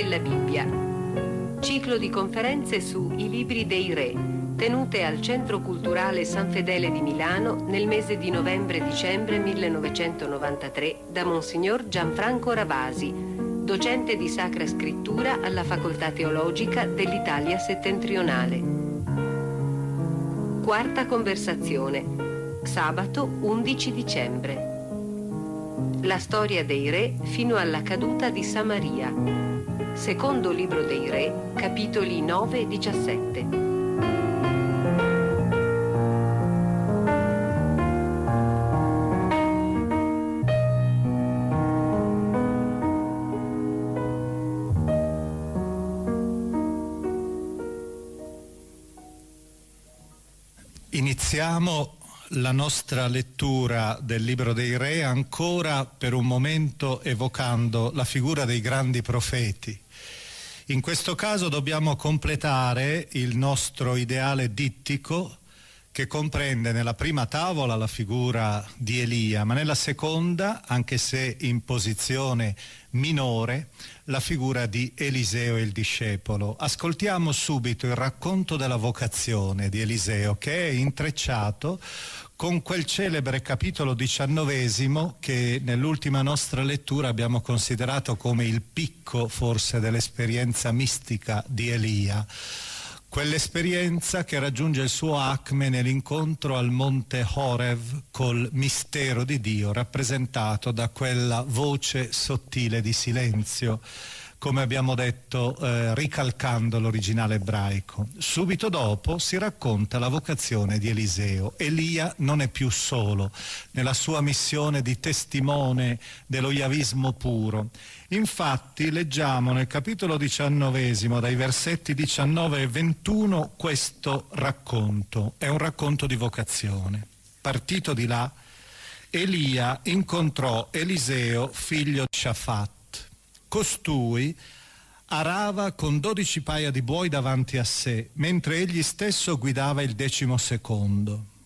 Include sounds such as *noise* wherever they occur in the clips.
Della Bibbia. Ciclo di conferenze su I libri dei re, tenute al Centro Culturale San Fedele di Milano nel mese di novembre-dicembre 1993 da Monsignor Gianfranco Ravasi, docente di Sacra Scrittura alla Facoltà Teologica dell'Italia Settentrionale. Quarta conversazione. Sabato 11 dicembre. La storia dei re fino alla caduta di Samaria. Secondo libro dei re, capitoli 9 e 17. Iniziamo la nostra lettura del libro dei re ancora per un momento evocando la figura dei grandi profeti. In questo caso dobbiamo completare il nostro ideale dittico che comprende nella prima tavola la figura di Elia, ma nella seconda, anche se in posizione minore, la figura di Eliseo il discepolo. Ascoltiamo subito il racconto della vocazione di Eliseo che è intrecciato con quel celebre capitolo diciannovesimo che nell'ultima nostra lettura abbiamo considerato come il picco forse dell'esperienza mistica di Elia. Quell'esperienza che raggiunge il suo acme nell'incontro al monte Horev col mistero di Dio rappresentato da quella voce sottile di silenzio come abbiamo detto, eh, ricalcando l'originale ebraico. Subito dopo si racconta la vocazione di Eliseo. Elia non è più solo nella sua missione di testimone dello yavismo puro. Infatti leggiamo nel capitolo diciannovesimo, dai versetti 19 e 21, questo racconto. È un racconto di vocazione. Partito di là, Elia incontrò Eliseo, figlio di Shafat Costui arava con dodici paia di buoi davanti a sé, mentre egli stesso guidava il decimo secondo.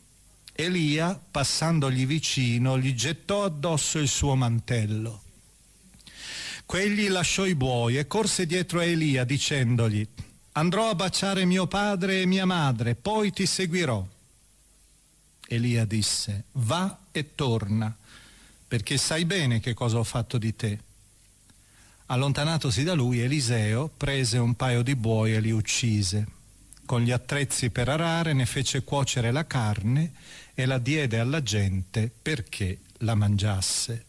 Elia, passandogli vicino, gli gettò addosso il suo mantello. Quegli lasciò i buoi e corse dietro a Elia dicendogli, andrò a baciare mio padre e mia madre, poi ti seguirò. Elia disse, va e torna, perché sai bene che cosa ho fatto di te. Allontanatosi da lui, Eliseo prese un paio di buoi e li uccise. Con gli attrezzi per arare ne fece cuocere la carne e la diede alla gente perché la mangiasse.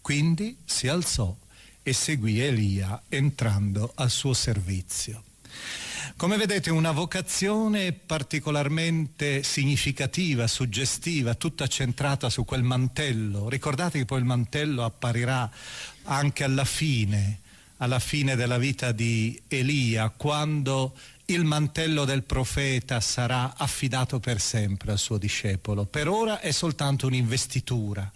Quindi si alzò e seguì Elia entrando al suo servizio. Come vedete una vocazione particolarmente significativa, suggestiva, tutta centrata su quel mantello. Ricordate che poi il mantello apparirà anche alla fine, alla fine della vita di Elia, quando il mantello del profeta sarà affidato per sempre al suo discepolo. Per ora è soltanto un'investitura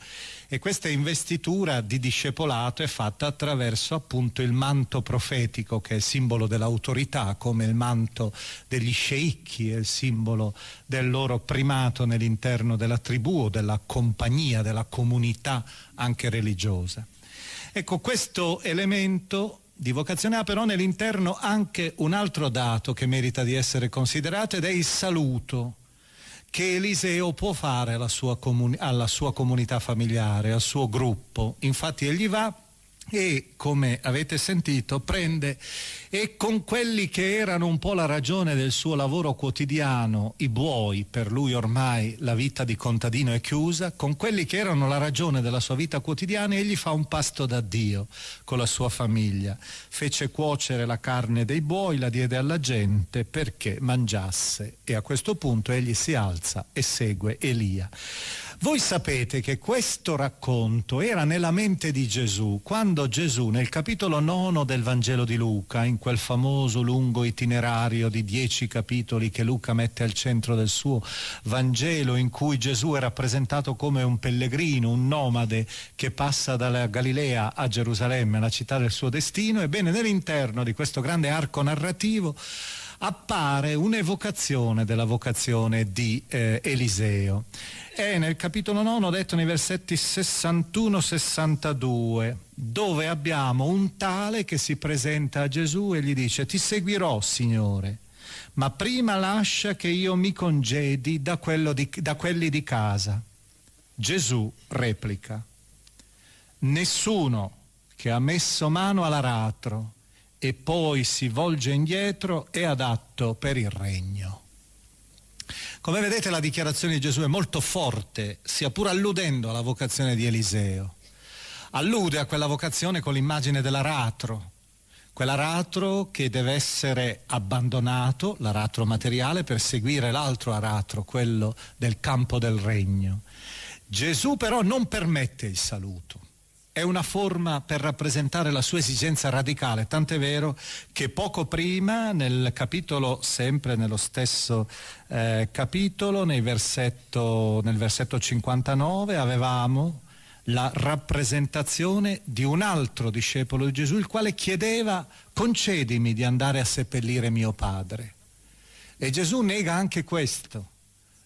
e questa investitura di discepolato è fatta attraverso appunto il manto profetico che è il simbolo dell'autorità, come il manto degli sceicchi è il simbolo del loro primato nell'interno della tribù o della compagnia, della comunità anche religiosa. Ecco, questo elemento di vocazione ha però nell'interno anche un altro dato che merita di essere considerato ed è il saluto che Eliseo può fare alla sua, comuni- alla sua comunità familiare, al suo gruppo. Infatti egli va e come avete sentito prende e con quelli che erano un po' la ragione del suo lavoro quotidiano, i buoi, per lui ormai la vita di contadino è chiusa, con quelli che erano la ragione della sua vita quotidiana egli fa un pasto da Dio con la sua famiglia, fece cuocere la carne dei buoi, la diede alla gente perché mangiasse e a questo punto egli si alza e segue Elia. Voi sapete che questo racconto era nella mente di Gesù quando Gesù nel capitolo nono del Vangelo di Luca, in quel famoso lungo itinerario di dieci capitoli che Luca mette al centro del suo Vangelo, in cui Gesù è rappresentato come un pellegrino, un nomade che passa dalla Galilea a Gerusalemme, la città del suo destino, ebbene nell'interno di questo grande arco narrativo appare un'evocazione della vocazione di eh, Eliseo. È nel capitolo 9 detto nei versetti 61-62, dove abbiamo un tale che si presenta a Gesù e gli dice ti seguirò Signore, ma prima lascia che io mi congedi da, di, da quelli di casa. Gesù replica, nessuno che ha messo mano all'aratro e poi si volge indietro è adatto per il regno. Come vedete la dichiarazione di Gesù è molto forte, sia pur alludendo alla vocazione di Eliseo. Allude a quella vocazione con l'immagine dell'aratro, quell'aratro che deve essere abbandonato, l'aratro materiale, per seguire l'altro aratro, quello del campo del regno. Gesù però non permette il saluto è una forma per rappresentare la sua esigenza radicale, tant'è vero che poco prima, nel capitolo, sempre nello stesso eh, capitolo, versetto, nel versetto 59, avevamo la rappresentazione di un altro discepolo di Gesù, il quale chiedeva concedimi di andare a seppellire mio padre. E Gesù nega anche questo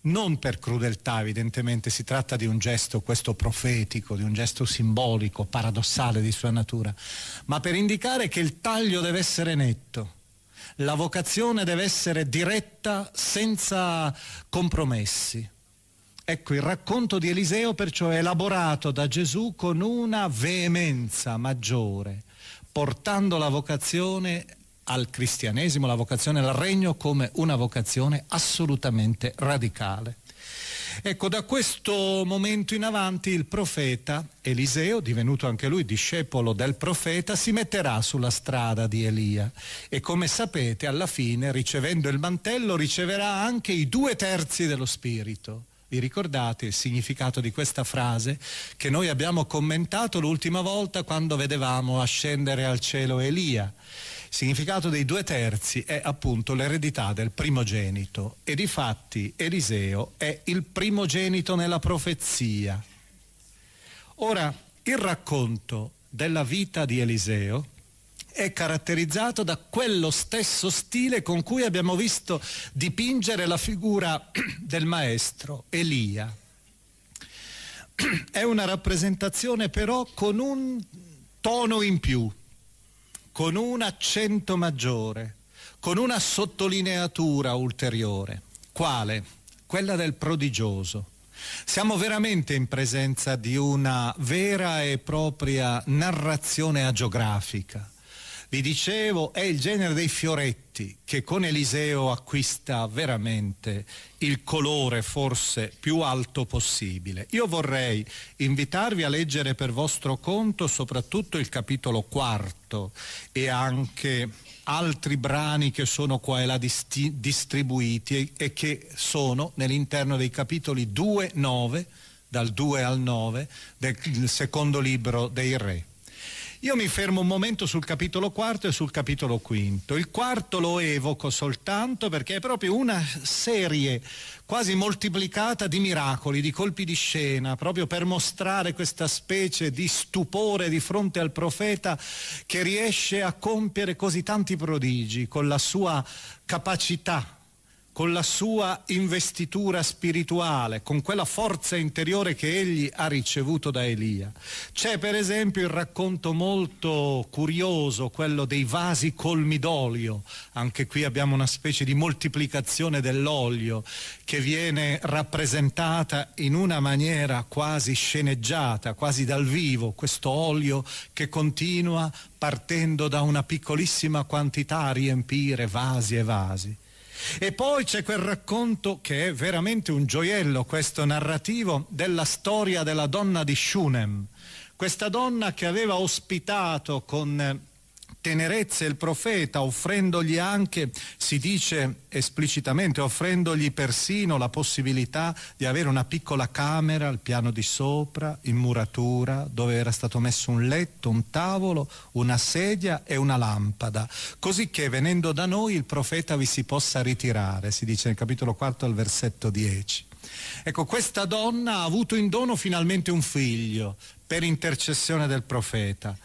non per crudeltà evidentemente, si tratta di un gesto questo profetico, di un gesto simbolico, paradossale di sua natura, ma per indicare che il taglio deve essere netto, la vocazione deve essere diretta senza compromessi. Ecco, il racconto di Eliseo perciò è elaborato da Gesù con una veemenza maggiore, portando la vocazione al cristianesimo, la vocazione al regno come una vocazione assolutamente radicale. Ecco, da questo momento in avanti il profeta Eliseo, divenuto anche lui discepolo del profeta, si metterà sulla strada di Elia e come sapete alla fine, ricevendo il mantello, riceverà anche i due terzi dello Spirito. Vi ricordate il significato di questa frase che noi abbiamo commentato l'ultima volta quando vedevamo ascendere al cielo Elia? Significato dei due terzi è appunto l'eredità del primogenito e di fatti Eliseo è il primogenito nella profezia. Ora, il racconto della vita di Eliseo è caratterizzato da quello stesso stile con cui abbiamo visto dipingere la figura *clears throat* del maestro Elia. *clears throat* È una rappresentazione però con un tono in più, con un accento maggiore, con una sottolineatura ulteriore. Quale? Quella del prodigioso. Siamo veramente in presenza di una vera e propria narrazione agiografica vi dicevo, è il genere dei fioretti che con Eliseo acquista veramente il colore forse più alto possibile. Io vorrei invitarvi a leggere per vostro conto soprattutto il capitolo quarto e anche altri brani che sono qua e là disti- distribuiti e, che sono nell'interno dei capitoli 2, 9, dal 2 al 9 del secondo libro dei re. Io mi fermo un momento sul capitolo quarto e sul capitolo quinto. Il quarto lo evoco soltanto perché è proprio una serie quasi moltiplicata di miracoli, di colpi di scena, proprio per mostrare questa specie di stupore di fronte al profeta che riesce a compiere così tanti prodigi con la sua capacità con la sua investitura spirituale, con quella forza interiore che egli ha ricevuto da Elia. C'è per esempio il racconto molto curioso, quello dei vasi colmi d'olio, anche qui abbiamo una specie di moltiplicazione dell'olio che viene rappresentata in una maniera quasi sceneggiata, quasi dal vivo, questo olio che continua partendo da una piccolissima quantità a riempire vasi e vasi. E poi c'è quel racconto che è veramente un gioiello, questo narrativo, della storia della donna di Shunem. Questa donna che aveva ospitato con tenerezza il profeta, offrendogli anche, si dice esplicitamente, offrendogli persino la possibilità di avere una piccola camera al piano di sopra, in muratura, dove era stato messo un letto, un tavolo, una sedia e una lampada, così che venendo da noi il profeta vi si possa ritirare, si dice nel capitolo 4 al versetto 10. Ecco, questa donna ha avuto in dono finalmente un figlio per intercessione del profeta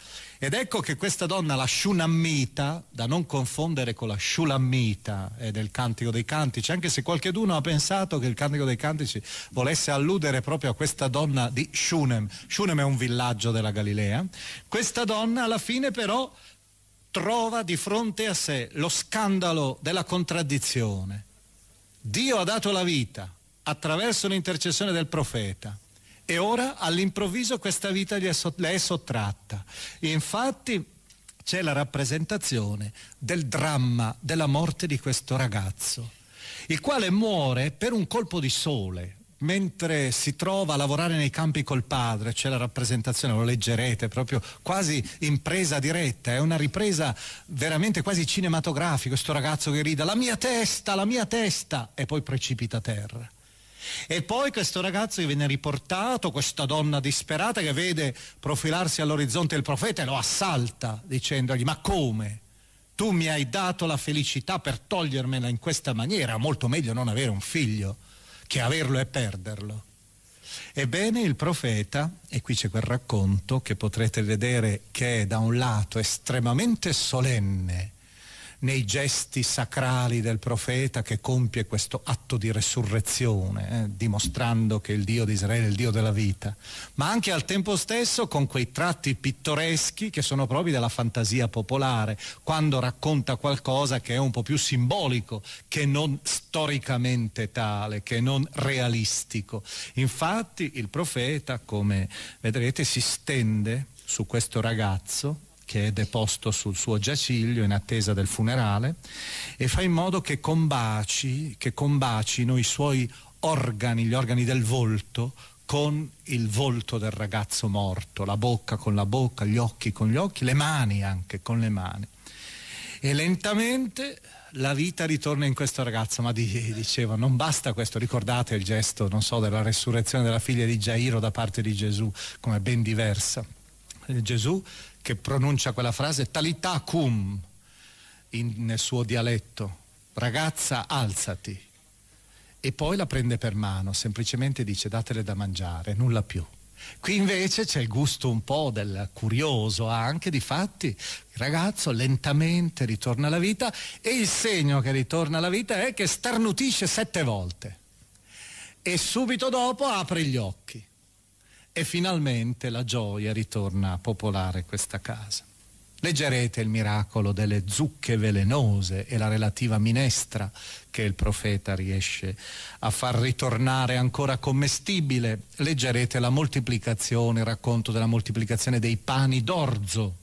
ed ecco che questa donna, la Shunammita, da non confondere con la Shulammita eh, del Cantico dei Cantici, anche se qualcuno ha pensato che il Cantico dei Cantici volesse alludere proprio a questa donna di Shunem. Shunem è un villaggio della Galilea. Questa donna alla fine però trova di fronte a sé lo scandalo della contraddizione. Dio ha dato la vita attraverso l'intercessione del profeta e ora all'improvviso questa vita le è sottratta. Infatti c'è la rappresentazione del dramma della morte di questo ragazzo, il quale muore per un colpo di sole, mentre si trova a lavorare nei campi col padre, c'è la rappresentazione, lo leggerete, proprio quasi in presa diretta, è una ripresa veramente quasi cinematografica, questo ragazzo che rida, la mia testa, la mia testa, e poi precipita a terra. E poi questo ragazzo viene riportato, questa donna disperata che vede profilarsi all'orizzonte il profeta e lo assalta dicendogli ma come? Tu mi hai dato la felicità per togliermela in questa maniera, molto meglio non avere un figlio che averlo e perderlo. Ebbene il profeta, e qui c'è quel racconto che potrete vedere che è da un lato estremamente solenne, nei gesti sacrali del profeta che compie questo atto di resurrezione, eh, dimostrando che il Dio di Israele è il Dio della vita, ma anche al tempo stesso con quei tratti pittoreschi che sono propri della fantasia popolare, quando racconta qualcosa che è un po' più simbolico, che non storicamente tale, che non realistico. Infatti il profeta, come vedrete, si stende su questo ragazzo che è deposto sul suo giaciglio in attesa del funerale e fa in modo che combaci, che combacino i suoi organi, gli organi del volto, con il volto del ragazzo morto, la bocca con la bocca, gli occhi con gli occhi, le mani anche con le mani. E lentamente la vita ritorna in questo ragazzo, ma diceva non basta questo, ricordate il gesto, non so, della resurrezione della figlia di Gairo da parte di Gesù, come ben diversa. Gesù che pronuncia quella frase talitacum in, nel suo dialetto, ragazza alzati, e poi la prende per mano, semplicemente dice datele da mangiare, nulla più. Qui invece c'è il gusto un po' del curioso anche, di fatti il ragazzo lentamente ritorna alla vita e il segno che ritorna alla vita è che starnutisce sette volte e subito dopo apre gli occhi e finalmente la gioia ritorna a popolare questa casa. Leggerete il miracolo delle zucche velenose e la relativa minestra che il profeta riesce a far ritornare ancora commestibile. Leggerete la moltiplicazione, il racconto della moltiplicazione dei pani d'orzo.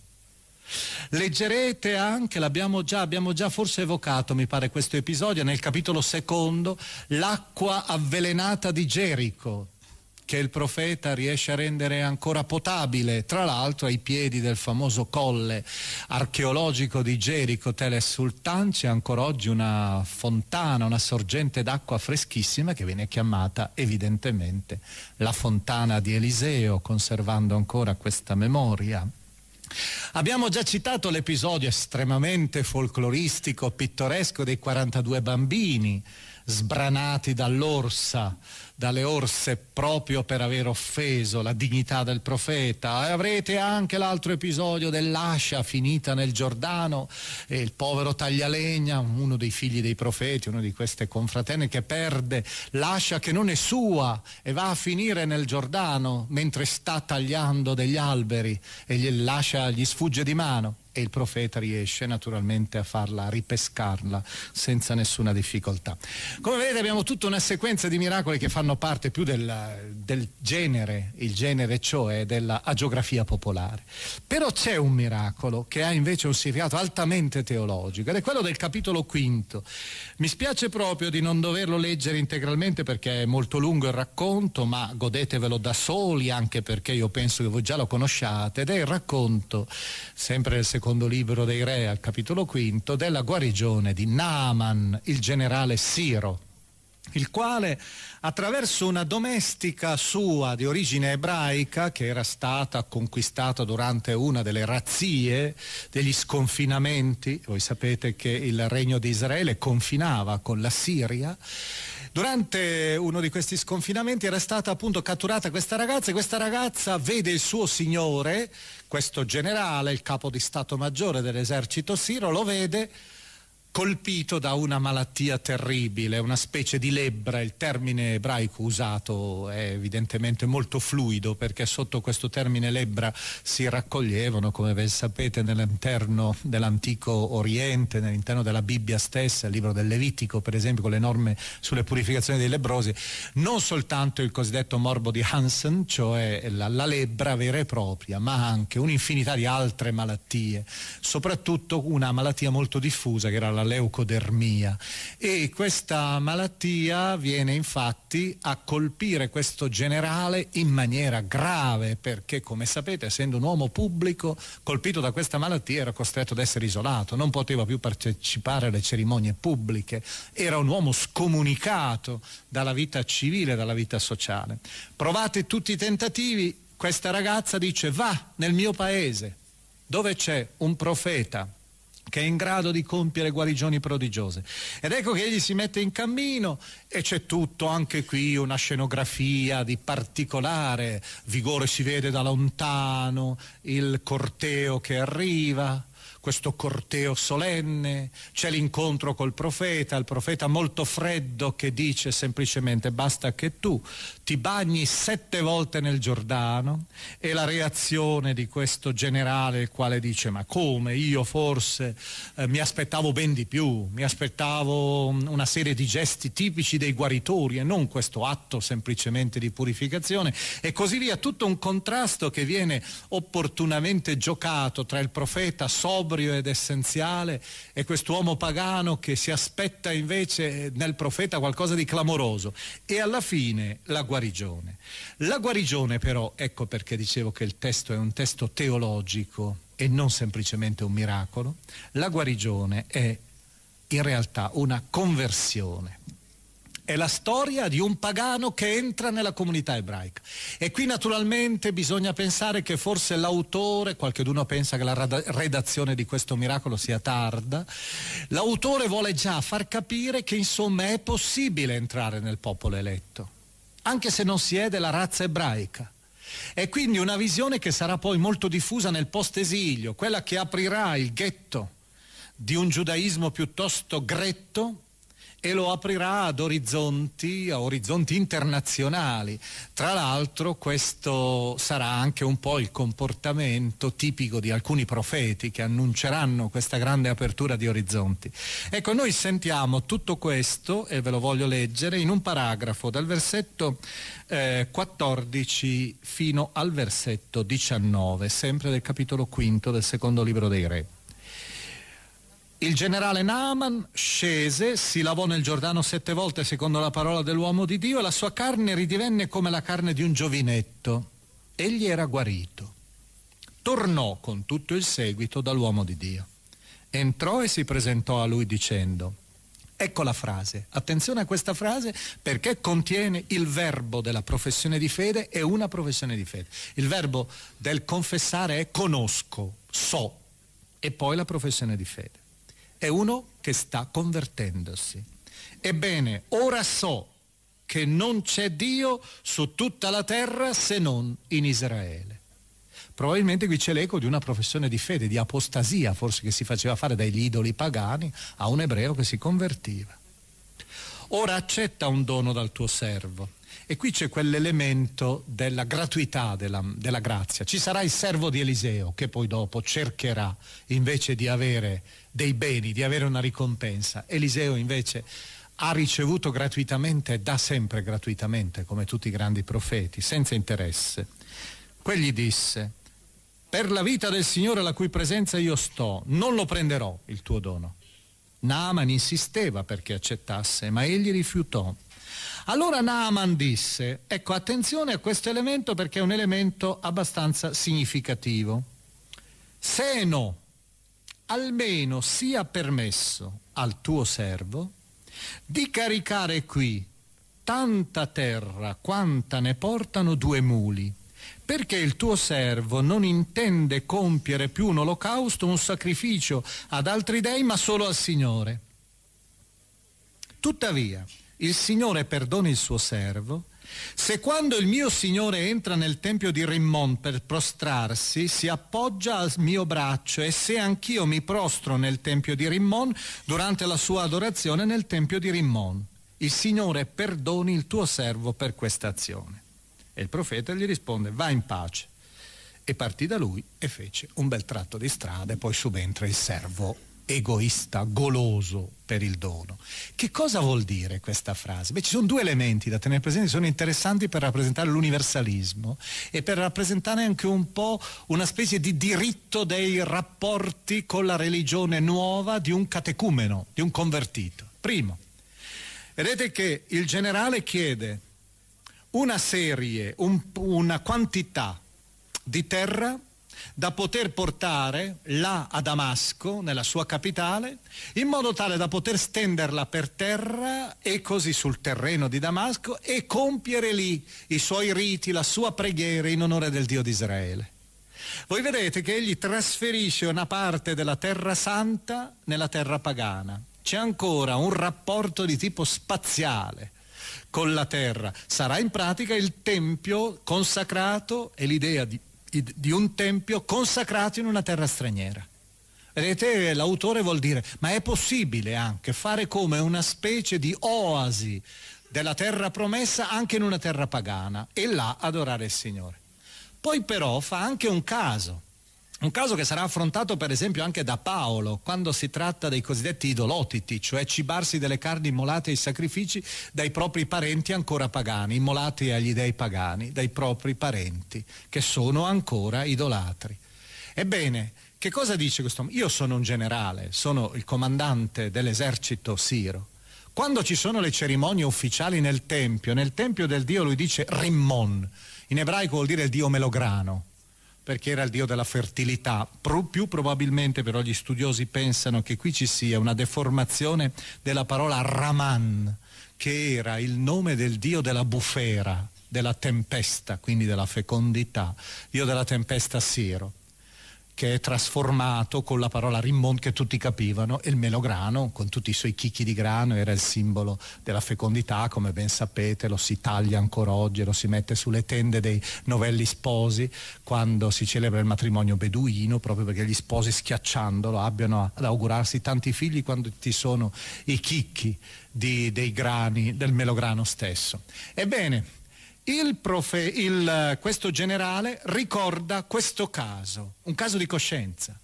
Leggerete anche, l'abbiamo già, abbiamo già forse evocato, mi pare, questo episodio nel capitolo secondo, l'acqua avvelenata di Gerico che il profeta riesce a rendere ancora potabile, tra l'altro ai piedi del famoso colle archeologico di Gerico, Teles Sultan, c'è ancora oggi una fontana, una sorgente d'acqua freschissima che viene chiamata evidentemente la fontana di Eliseo, conservando ancora questa memoria. Abbiamo già citato l'episodio estremamente folcloristico, pittoresco dei 42 bambini sbranati dall'orsa dalle orse proprio per aver offeso la dignità del profeta. E avrete anche l'altro episodio dell'ascia finita nel Giordano e il povero taglialegna, uno dei figli dei profeti, uno di queste confraterne che perde l'ascia che non è sua e va a finire nel Giordano mentre sta tagliando degli alberi e l'ascia gli sfugge di mano e il profeta riesce naturalmente a farla, a ripescarla senza nessuna difficoltà. Come vedete abbiamo tutta una sequenza di miracoli che fanno parte più del, del genere, il genere cioè della agiografia popolare. Però c'è un miracolo che ha invece un significato altamente teologico ed è quello del capitolo quinto. Mi spiace proprio di non doverlo leggere integralmente perché è molto lungo il racconto, ma godetevelo da soli anche perché io penso che voi già lo conosciate ed è il racconto sempre del secondo secondo libro dei re, al capitolo quinto, della guarigione di Naaman, il generale Siro il quale attraverso una domestica sua di origine ebraica che era stata conquistata durante una delle razzie degli sconfinamenti, voi sapete che il regno di Israele confinava con la Siria, Durante uno di questi sconfinamenti era stata appunto catturata questa ragazza e questa ragazza vede il suo signore, questo generale, il capo di Stato Maggiore dell'esercito siro, lo vede colpito da una malattia terribile, una specie di lebbra, il termine ebraico usato è evidentemente molto fluido perché sotto questo termine lebbra si raccoglievano, come ben sapete, nell'interno dell'antico Oriente, nell'interno della Bibbia stessa, il libro del Levitico per esempio con le norme sulle purificazioni dei lebrosi, non soltanto il cosiddetto morbo di Hansen, cioè la, la lebbra vera e propria, ma anche un'infinità di altre malattie, soprattutto una malattia molto diffusa che era la leucodermia e questa malattia viene infatti a colpire questo generale in maniera grave perché come sapete essendo un uomo pubblico colpito da questa malattia era costretto ad essere isolato, non poteva più partecipare alle cerimonie pubbliche, era un uomo scomunicato dalla vita civile, dalla vita sociale. Provate tutti i tentativi, questa ragazza dice va nel mio paese dove c'è un profeta che è in grado di compiere guarigioni prodigiose. Ed ecco che egli si mette in cammino e c'è tutto anche qui una scenografia di particolare vigore, si vede da lontano il corteo che arriva, questo corteo solenne, c'è l'incontro col profeta, il profeta molto freddo che dice semplicemente basta che tu ti bagni sette volte nel Giordano e la reazione di questo generale il quale dice ma come? Io forse eh, mi aspettavo ben di più, mi aspettavo una serie di gesti tipici dei guaritori e non questo atto semplicemente di purificazione. E così via, tutto un contrasto che viene opportunamente giocato tra il profeta sobrio sobrio ed essenziale e quest'uomo pagano che si aspetta invece nel profeta qualcosa di clamoroso e alla fine la guarigione. La guarigione però, ecco perché dicevo che il testo è un testo teologico e non semplicemente un miracolo, la guarigione è in realtà una conversione è la storia di un pagano che entra nella comunità ebraica. E qui naturalmente bisogna pensare che forse l'autore, qualcuno pensa che la redazione di questo miracolo sia tarda, l'autore vuole già far capire che insomma è possibile entrare nel popolo eletto, anche se non si è della razza ebraica. È quindi una visione che sarà poi molto diffusa nel post-esilio, quella che aprirà il ghetto di un giudaismo piuttosto gretto e lo aprirà ad orizzonti, a orizzonti internazionali. Tra l'altro questo sarà anche un po' il comportamento tipico di alcuni profeti che annunceranno questa grande apertura di orizzonti. Ecco, noi sentiamo tutto questo, e ve lo voglio leggere, in un paragrafo dal versetto eh, 14 fino al versetto 19, sempre del capitolo quinto del secondo libro dei Re. Il generale Naaman scese, si lavò nel Giordano sette volte secondo la parola dell'uomo di Dio e la sua carne ridivenne come la carne di un giovinetto. Egli era guarito. Tornò con tutto il seguito dall'uomo di Dio. Entrò e si presentò a lui dicendo, ecco la frase, attenzione a questa frase perché contiene il verbo della professione di fede e una professione di fede. Il verbo del confessare è conosco, so, e poi la professione di fede. È uno che sta convertendosi. Ebbene, ora so che non c'è Dio su tutta la terra se non in Israele. Probabilmente qui c'è l'eco di una professione di fede, di apostasia, forse che si faceva fare dagli idoli pagani a un ebreo che si convertiva. Ora accetta un dono dal tuo servo. E qui c'è quell'elemento della gratuità della, della, grazia. Ci sarà il servo di Eliseo che poi dopo cercherà invece di avere dei beni, di avere una ricompensa. Eliseo invece ha ricevuto gratuitamente dà sempre gratuitamente, come tutti i grandi profeti, senza interesse. Quegli disse, per la vita del Signore alla cui presenza io sto, non lo prenderò il tuo dono. Naaman insisteva perché accettasse, ma egli rifiutò. Allora Naaman disse, ecco attenzione a questo elemento perché è un elemento abbastanza significativo. Se no, almeno sia permesso al tuo servo di caricare qui tanta terra quanta ne portano due muli perché il tuo servo non intende compiere più un olocausto, un sacrificio ad altri dei, ma solo al Signore. Tuttavia, il Signore perdoni il suo servo, se quando il mio Signore entra nel tempio di Rimmon per prostrarsi, si appoggia al mio braccio e se anch'io mi prostro nel tempio di Rimmon durante la sua adorazione nel tempio di Rimmon, il Signore perdoni il tuo servo per questa azione. E il profeta gli risponde, va in pace. E partì da lui e fece un bel tratto di strada e poi subentra il servo egoista, goloso per il dono. Che cosa vuol dire questa frase? Beh, ci sono due elementi da tenere presenti, sono interessanti per rappresentare l'universalismo e per rappresentare anche un po' una specie di diritto dei rapporti con la religione nuova di un catecumeno, di un convertito. Primo, vedete che il generale chiede una serie, un, una quantità di terra da poter portare là a Damasco, nella sua capitale, in modo tale da poter stenderla per terra e così sul terreno di Damasco e compiere lì i suoi riti, la sua preghiera in onore del Dio di Israele. Voi vedete che egli trasferisce una parte della terra santa nella terra pagana. C'è ancora un rapporto di tipo spaziale con la terra. Sarà in pratica il tempio consacrato e l'idea di, di un tempio consacrato in una terra straniera. Vedete, l'autore vuol dire, ma è possibile anche fare come una specie di oasi della terra promessa anche in una terra pagana e là adorare il Signore. Poi però fa anche un caso un caso che sarà affrontato per esempio anche da Paolo quando si tratta dei cosiddetti idolotiti, cioè cibarsi delle carni immolate ai sacrifici dai propri parenti ancora pagani, immolati agli dei pagani, dai propri parenti che sono ancora idolatri. Ebbene, che cosa dice questo? Io sono un generale, sono il comandante dell'esercito siro. Quando ci sono le cerimonie ufficiali nel tempio, nel tempio del dio lui dice Rimmon, in ebraico vuol dire il dio melograno perché era il dio della fertilità. Pro, più probabilmente però gli studiosi pensano che qui ci sia una deformazione della parola Raman, che era il nome del dio della bufera, della tempesta, quindi della fecondità, dio della tempesta Siro che è trasformato con la parola rimmon che tutti capivano e il melograno con tutti i suoi chicchi di grano era il simbolo della fecondità come ben sapete lo si taglia ancora oggi lo si mette sulle tende dei novelli sposi quando si celebra il matrimonio beduino proprio perché gli sposi schiacciandolo abbiano ad augurarsi tanti figli quando ci sono i chicchi di, dei grani del melograno stesso. Ebbene il profe, il, questo generale ricorda questo caso, un caso di coscienza.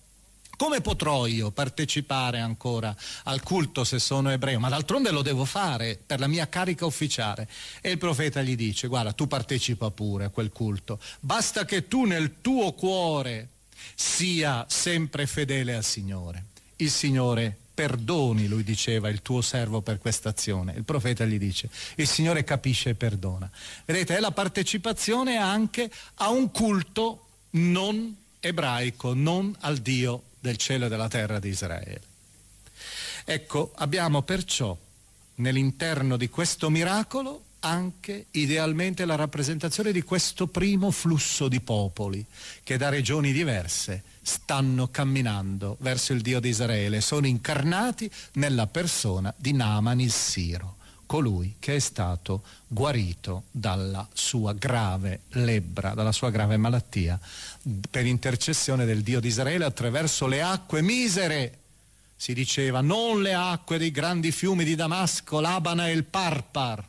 Come potrò io partecipare ancora al culto se sono ebreo? Ma d'altronde lo devo fare per la mia carica ufficiale. E il profeta gli dice, guarda, tu partecipa pure a quel culto, basta che tu nel tuo cuore sia sempre fedele al Signore. Il Signore perdoni, lui diceva, il tuo servo per questa azione. Il profeta gli dice, il Signore capisce e perdona. Vedete, è la partecipazione anche a un culto non ebraico, non al Dio del cielo e della terra di Israele. Ecco, abbiamo perciò nell'interno di questo miracolo anche idealmente la rappresentazione di questo primo flusso di popoli che da regioni diverse stanno camminando verso il Dio di Israele, sono incarnati nella persona di Naaman il Siro, colui che è stato guarito dalla sua grave lebbra, dalla sua grave malattia, per intercessione del Dio di Israele attraverso le acque misere si diceva non le acque dei grandi fiumi di Damasco, l'Abana e il Parpar,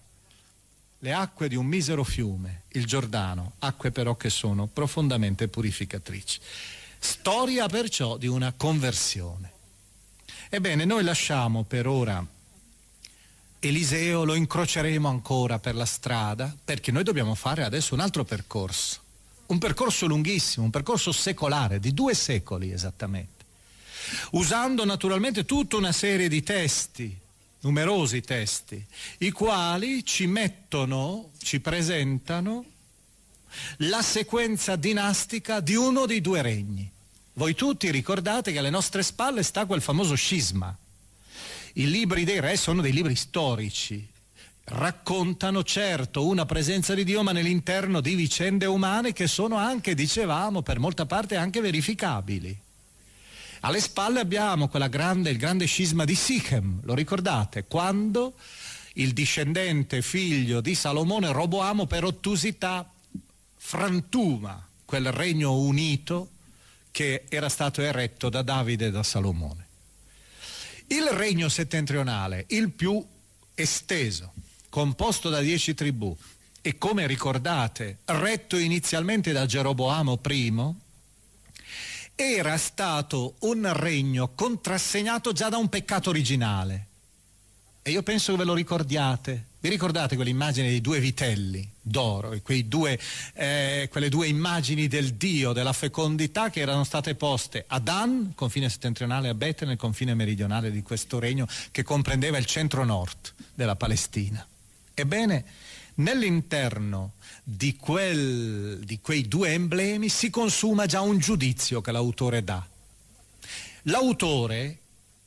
le acque di un misero fiume, il Giordano, acque però che sono profondamente purificatrici. Storia perciò di una conversione. Ebbene, noi lasciamo per ora Eliseo, lo incroceremo ancora per la strada, perché noi dobbiamo fare adesso un altro percorso, un percorso lunghissimo, un percorso secolare, di due secoli esattamente usando naturalmente tutta una serie di testi, numerosi testi, i quali ci mettono, ci presentano la sequenza dinastica di uno dei due regni. Voi tutti ricordate che alle nostre spalle sta quel famoso scisma. I libri dei re sono dei libri storici, raccontano certo una presenza di Dio ma nell'interno di vicende umane che sono anche, dicevamo, per molta parte anche verificabili. Alle spalle abbiamo grande, il grande scisma di Sichem, lo ricordate? Quando il discendente figlio di Salomone, Roboamo, per ottusità frantuma quel regno unito che era stato eretto da Davide e da Salomone. Il regno settentrionale, il più esteso, composto da dieci tribù e come ricordate, retto inizialmente da Geroboamo I, era stato un regno contrassegnato già da un peccato originale. E io penso che ve lo ricordiate. Vi ricordate quell'immagine dei due vitelli d'oro e due, eh, quelle due immagini del Dio, della fecondità che erano state poste a Dan, confine settentrionale a Betel, nel confine meridionale di questo regno che comprendeva il centro-nord della Palestina. Ebbene, nell'interno di, quel, di quei due emblemi si consuma già un giudizio che l'autore dà. L'autore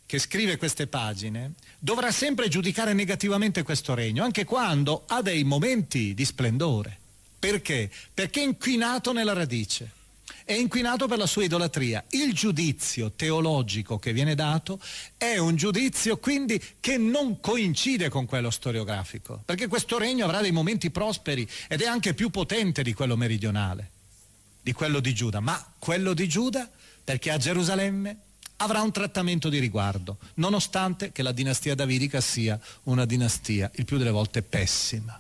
che scrive queste pagine dovrà sempre giudicare negativamente questo regno, anche quando ha dei momenti di splendore. Perché? Perché è inquinato nella radice è inquinato per la sua idolatria. Il giudizio teologico che viene dato è un giudizio quindi che non coincide con quello storiografico, perché questo regno avrà dei momenti prosperi ed è anche più potente di quello meridionale, di quello di Giuda, ma quello di Giuda, perché a Gerusalemme avrà un trattamento di riguardo, nonostante che la dinastia davidica sia una dinastia il più delle volte pessima.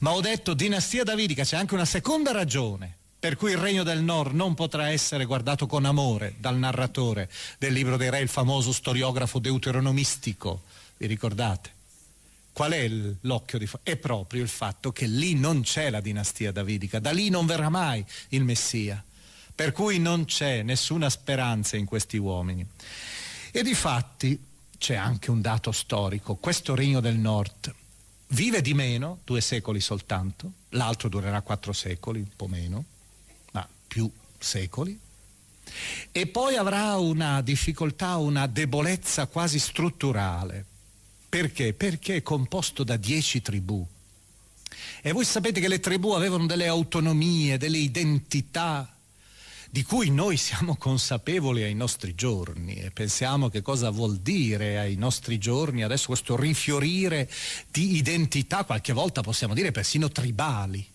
Ma ho detto dinastia davidica, c'è anche una seconda ragione per cui il regno del nord non potrà essere guardato con amore dal narratore del libro dei re, il famoso storiografo deuteronomistico, vi ricordate? Qual è l'occhio di fuoco? È proprio il fatto che lì non c'è la dinastia davidica, da lì non verrà mai il Messia, per cui non c'è nessuna speranza in questi uomini. E di fatti c'è anche un dato storico, questo regno del nord vive di meno, due secoli soltanto, l'altro durerà quattro secoli, un po' meno, più secoli, e poi avrà una difficoltà, una debolezza quasi strutturale. Perché? Perché è composto da dieci tribù. E voi sapete che le tribù avevano delle autonomie, delle identità di cui noi siamo consapevoli ai nostri giorni e pensiamo che cosa vuol dire ai nostri giorni adesso questo rifiorire di identità, qualche volta possiamo dire persino tribali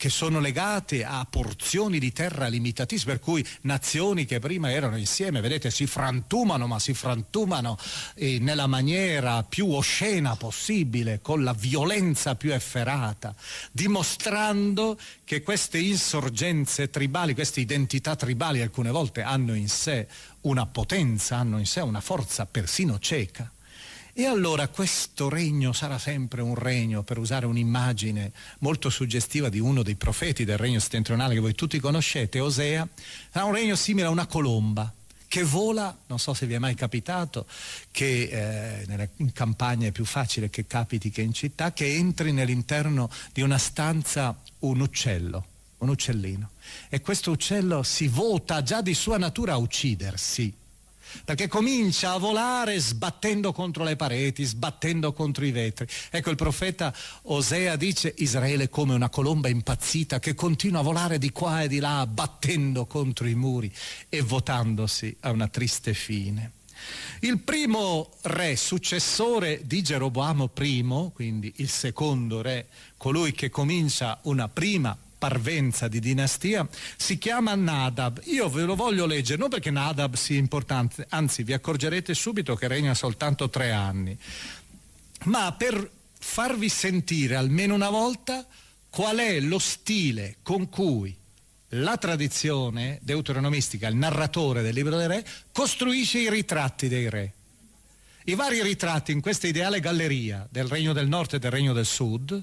che sono legate a porzioni di terra limitatissime, per cui nazioni che prima erano insieme, vedete, si frantumano, ma si frantumano eh, nella maniera più oscena possibile, con la violenza più efferata, dimostrando che queste insorgenze tribali, queste identità tribali alcune volte hanno in sé una potenza, hanno in sé una forza persino cieca. E allora questo regno sarà sempre un regno, per usare un'immagine molto suggestiva di uno dei profeti del regno settentrionale che voi tutti conoscete, Osea, sarà un regno simile a una colomba che vola, non so se vi è mai capitato, che eh, nelle campagne è più facile che capiti che in città, che entri nell'interno di una stanza un uccello, un uccellino. E questo uccello si vota già di sua natura a uccidersi perché comincia a volare sbattendo contro le pareti, sbattendo contro i vetri. Ecco il profeta Osea dice Israele come una colomba impazzita che continua a volare di qua e di là, battendo contro i muri e votandosi a una triste fine. Il primo re successore di Geroboamo I, quindi il secondo re, colui che comincia una prima parvenza di dinastia, si chiama Nadab. Io ve lo voglio leggere, non perché Nadab sia importante, anzi vi accorgerete subito che regna soltanto tre anni, ma per farvi sentire almeno una volta qual è lo stile con cui la tradizione deuteronomistica, il narratore del libro dei re, costruisce i ritratti dei re. I vari ritratti in questa ideale galleria del regno del nord e del regno del sud,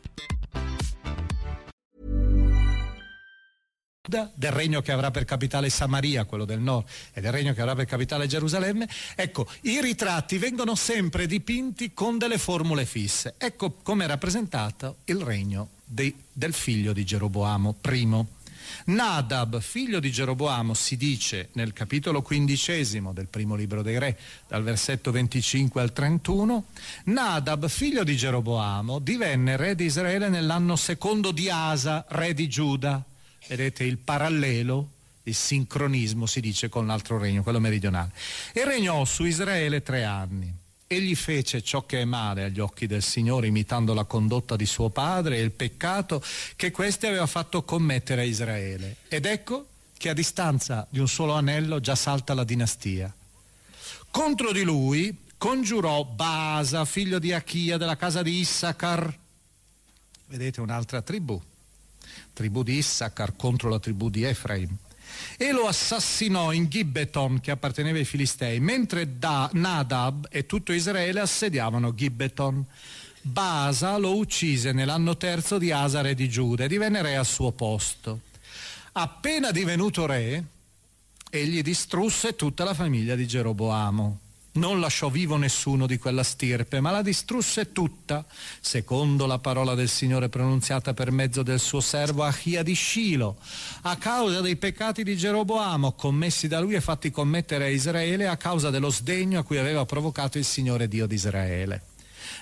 del regno che avrà per capitale Samaria, quello del nord, e del regno che avrà per capitale Gerusalemme, ecco, i ritratti vengono sempre dipinti con delle formule fisse. Ecco come è rappresentato il regno dei, del figlio di Geroboamo I. Nadab, figlio di Geroboamo, si dice nel capitolo quindicesimo del primo libro dei re, dal versetto 25 al 31, Nadab, figlio di Geroboamo, divenne re di Israele nell'anno secondo di Asa, re di Giuda vedete il parallelo, il sincronismo si dice con l'altro regno, quello meridionale. E regnò su Israele tre anni. Egli fece ciò che è male agli occhi del Signore, imitando la condotta di suo padre e il peccato che questi aveva fatto commettere a Israele. Ed ecco che a distanza di un solo anello già salta la dinastia. Contro di lui congiurò Basa, figlio di Achia della casa di Issachar, vedete un'altra tribù, tribù di Issachar contro la tribù di Efraim e lo assassinò in Gibbeton che apparteneva ai Filistei, mentre da Nadab e tutto Israele assediavano Gibbeton. Basa lo uccise nell'anno terzo di Asa re di Giuda e divenne re al suo posto. Appena divenuto re, egli distrusse tutta la famiglia di Geroboamo non lasciò vivo nessuno di quella stirpe, ma la distrusse tutta, secondo la parola del Signore pronunziata per mezzo del suo servo Achia di Scilo, a causa dei peccati di Geroboamo commessi da lui e fatti commettere a Israele a causa dello sdegno a cui aveva provocato il Signore Dio di Israele.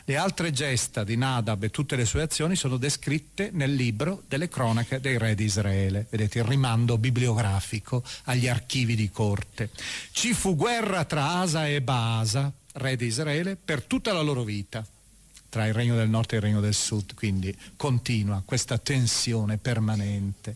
Le altre gesta di Nadab e tutte le sue azioni sono descritte nel libro delle cronache dei re di Israele. Vedete il rimando bibliografico agli archivi di corte. Ci fu guerra tra Asa e Baasa, re di Israele, per tutta la loro vita tra il regno del nord e il regno del sud, quindi continua questa tensione permanente.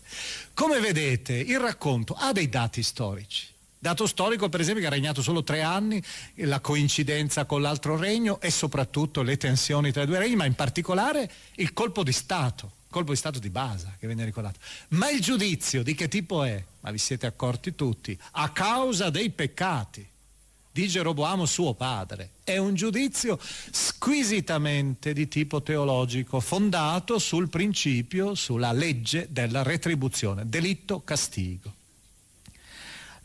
Come vedete, il racconto ha dei dati storici. Dato storico, per esempio, che ha regnato solo tre anni, la coincidenza con l'altro regno e soprattutto le tensioni tra i due regni, ma in particolare il colpo di Stato, colpo di Stato di Basa, che viene ricordato. Ma il giudizio di che tipo è? Ma vi siete accorti tutti, a causa dei peccati di Geroboamo suo padre. È un giudizio squisitamente di tipo teologico, fondato sul principio, sulla legge della retribuzione, delitto-castigo.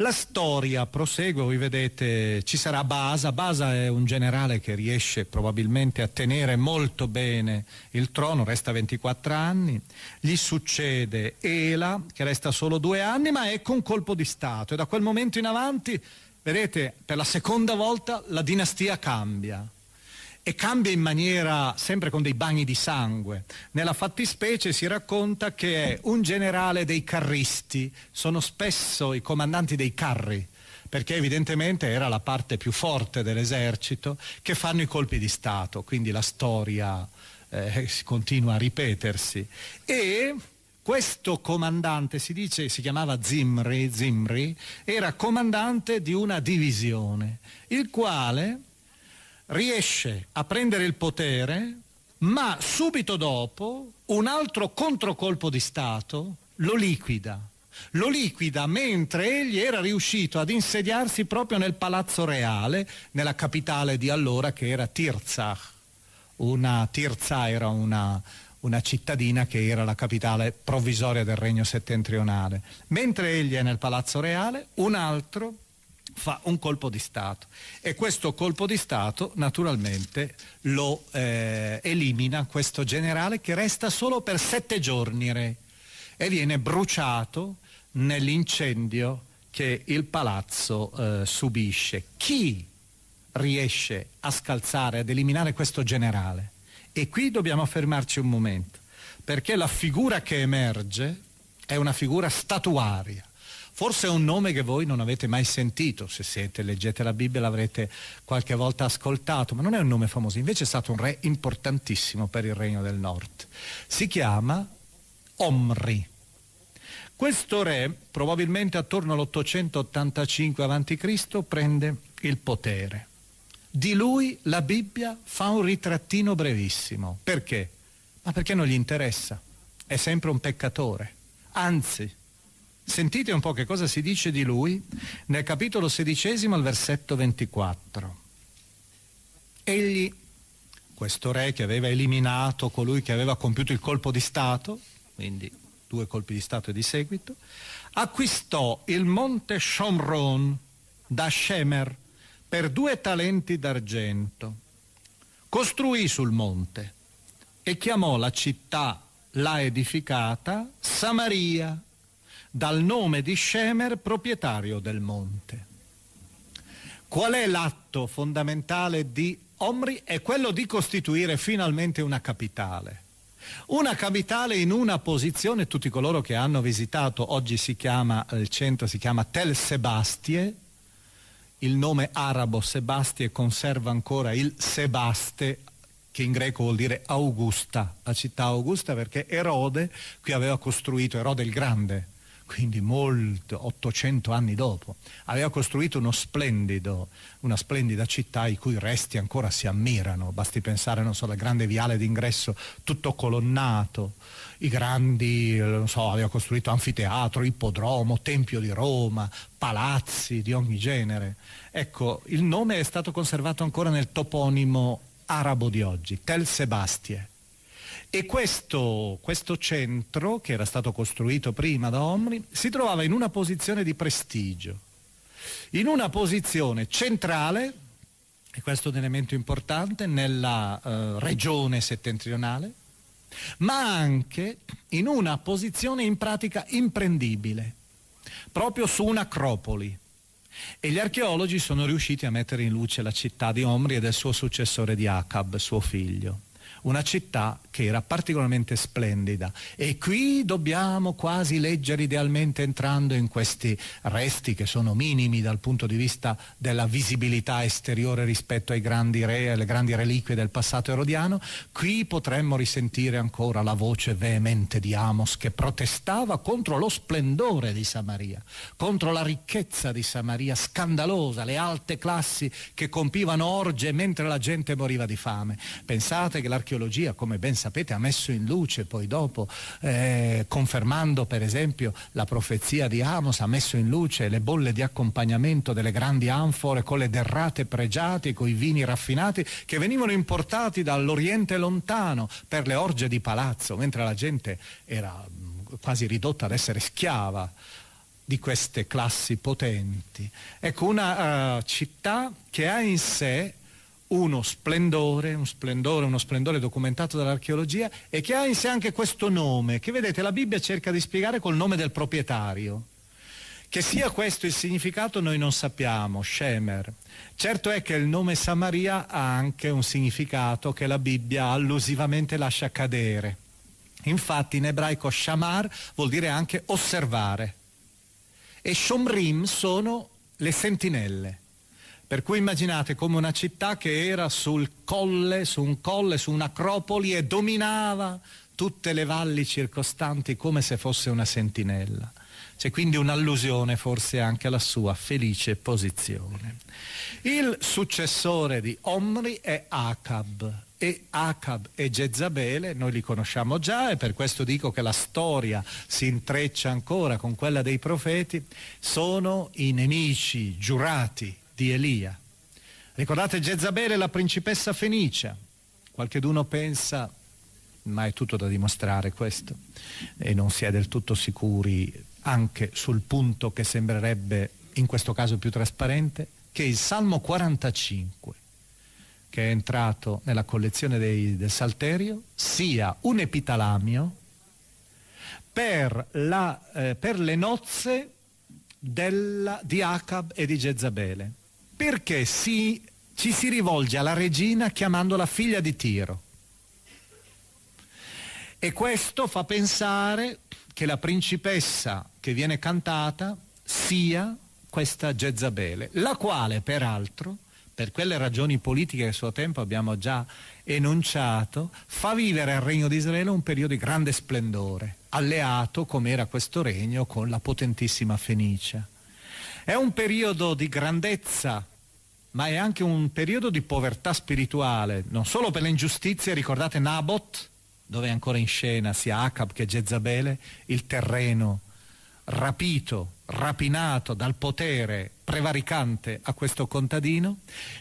La storia prosegue, voi vedete, ci sarà Basa. Basa è un generale che riesce probabilmente a tenere molto bene il trono, resta 24 anni. Gli succede Ela, che resta solo due anni, ma è con colpo di Stato. E da quel momento in avanti, vedete, per la seconda volta la dinastia cambia. E cambia in maniera sempre con dei bagni di sangue. Nella fattispecie si racconta che è un generale dei carristi, sono spesso i comandanti dei carri, perché evidentemente era la parte più forte dell'esercito che fanno i colpi di Stato, quindi la storia eh, continua a ripetersi. E questo comandante, si dice, si chiamava Zimri, Zimri, era comandante di una divisione, il quale riesce a prendere il potere, ma subito dopo un altro controcolpo di Stato lo liquida. Lo liquida mentre egli era riuscito ad insediarsi proprio nel palazzo reale, nella capitale di allora che era Tirzah. Una Tirza era una, una cittadina che era la capitale provvisoria del regno settentrionale. Mentre egli è nel palazzo reale, un altro fa un colpo di Stato e questo colpo di Stato naturalmente lo eh, elimina questo generale che resta solo per sette giorni re e viene bruciato nell'incendio che il palazzo eh, subisce. Chi riesce a scalzare, ad eliminare questo generale? E qui dobbiamo fermarci un momento, perché la figura che emerge è una figura statuaria Forse è un nome che voi non avete mai sentito, se siete, leggete la Bibbia l'avrete qualche volta ascoltato, ma non è un nome famoso, invece è stato un re importantissimo per il regno del nord. Si chiama Omri. Questo re, probabilmente attorno all'885 a.C., prende il potere. Di lui la Bibbia fa un ritrattino brevissimo. Perché? Ma perché non gli interessa. È sempre un peccatore. Anzi, Sentite un po' che cosa si dice di lui nel capitolo sedicesimo al versetto 24. Egli, questo re che aveva eliminato colui che aveva compiuto il colpo di Stato, quindi due colpi di Stato di seguito, acquistò il monte Shomron da Shemer per due talenti d'argento, costruì sul monte e chiamò la città là edificata Samaria dal nome di Shemer, proprietario del monte. Qual è l'atto fondamentale di Omri? È quello di costituire finalmente una capitale. Una capitale in una posizione, tutti coloro che hanno visitato, oggi si chiama, il centro si chiama Tel Sebastie, il nome arabo Sebastie conserva ancora il Sebaste, che in greco vuol dire Augusta, la città Augusta perché Erode qui aveva costruito, Erode il Grande, quindi molto, 800 anni dopo, aveva costruito uno splendido, una splendida città i cui resti ancora si ammirano, basti pensare, non so, al grande viale d'ingresso tutto colonnato, i grandi, non so, aveva costruito anfiteatro, ippodromo, tempio di Roma, palazzi di ogni genere. Ecco, il nome è stato conservato ancora nel toponimo arabo di oggi, Tel Sebastie e questo, questo, centro, che era stato costruito prima da Omri, si trovava in una posizione di prestigio, in una posizione centrale, e questo è un elemento importante, nella eh, regione settentrionale, ma anche in una posizione in pratica imprendibile, proprio su un'acropoli. E gli archeologi sono riusciti a mettere in luce la città di Omri e del suo successore di Acab, suo figlio una città che era particolarmente splendida e qui dobbiamo quasi leggere idealmente entrando in questi resti che sono minimi dal punto di vista della visibilità esteriore rispetto ai grandi re e alle grandi reliquie del passato erodiano, qui potremmo risentire ancora la voce veemente di Amos che protestava contro lo splendore di Samaria, contro la ricchezza di Samaria scandalosa, le alte classi che compivano orge mentre la gente moriva di fame. Pensate che l'architettura l'archeologia, come ben sapete, ha messo in luce poi dopo, eh, confermando per esempio la profezia di Amos, ha messo in luce le bolle di accompagnamento delle grandi anfore con le derrate pregiate, con i vini raffinati che venivano importati dall'Oriente lontano per le orge di palazzo, mentre la gente era mm, quasi ridotta ad essere schiava di queste classi potenti. Ecco, una uh, città che ha in sé uno splendore, un splendore, uno splendore documentato dall'archeologia e che ha in sé anche questo nome, che vedete la Bibbia cerca di spiegare col nome del proprietario, Che sia questo il significato noi non sappiamo, Shemer. Certo è che il nome Samaria ha anche un significato che la Bibbia allusivamente lascia cadere. Infatti in ebraico shamar vuol dire anche osservare e shomrim sono le sentinelle. Per cui immaginate come una città che era sul colle, su un colle, su un'acropoli e dominava tutte le valli circostanti come se fosse una sentinella. C'è quindi un'allusione forse anche alla sua felice posizione. Il successore di Omri è Acab e Acab e Jezabele, noi li conosciamo già e per questo dico che la storia si intreccia ancora con quella dei profeti, sono i nemici giurati di Elia. Ricordate Jezabele, la principessa fenicia. Qualcheduno pensa, ma è tutto da dimostrare questo, e non si è del tutto sicuri anche sul punto che sembrerebbe in questo caso più trasparente, che il Salmo 45, che è entrato nella collezione dei, del Salterio, sia un epitalamio per, la, eh, per le nozze della, di Acab e di Jezabele perché si, ci si rivolge alla regina chiamandola figlia di Tiro. E questo fa pensare che la principessa che viene cantata sia questa Jezabele, la quale peraltro, per quelle ragioni politiche che a suo tempo abbiamo già enunciato, fa vivere al regno di Israele un periodo di grande splendore, alleato come era questo regno con la potentissima Fenicia. È un periodo di grandezza, ma è anche un periodo di povertà spirituale, non solo per le ingiustizie, ricordate Nabot, dove è ancora in scena sia Acab che Jezabele, il terreno rapito, rapinato dal potere prevaricante a questo contadino,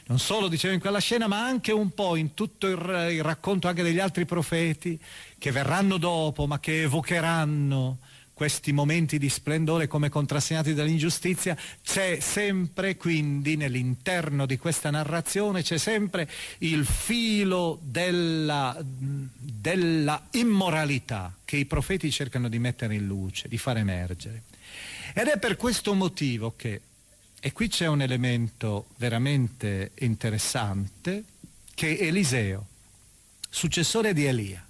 non solo dicevo in quella scena, ma anche un po' in tutto il, il racconto anche degli altri profeti che verranno dopo, ma che evocheranno questi momenti di splendore come contrassegnati dall'ingiustizia, c'è sempre quindi nell'interno di questa narrazione, c'è sempre il filo della, della immoralità che i profeti cercano di mettere in luce, di far emergere. Ed è per questo motivo che, e qui c'è un elemento veramente interessante, che Eliseo, successore di Elia,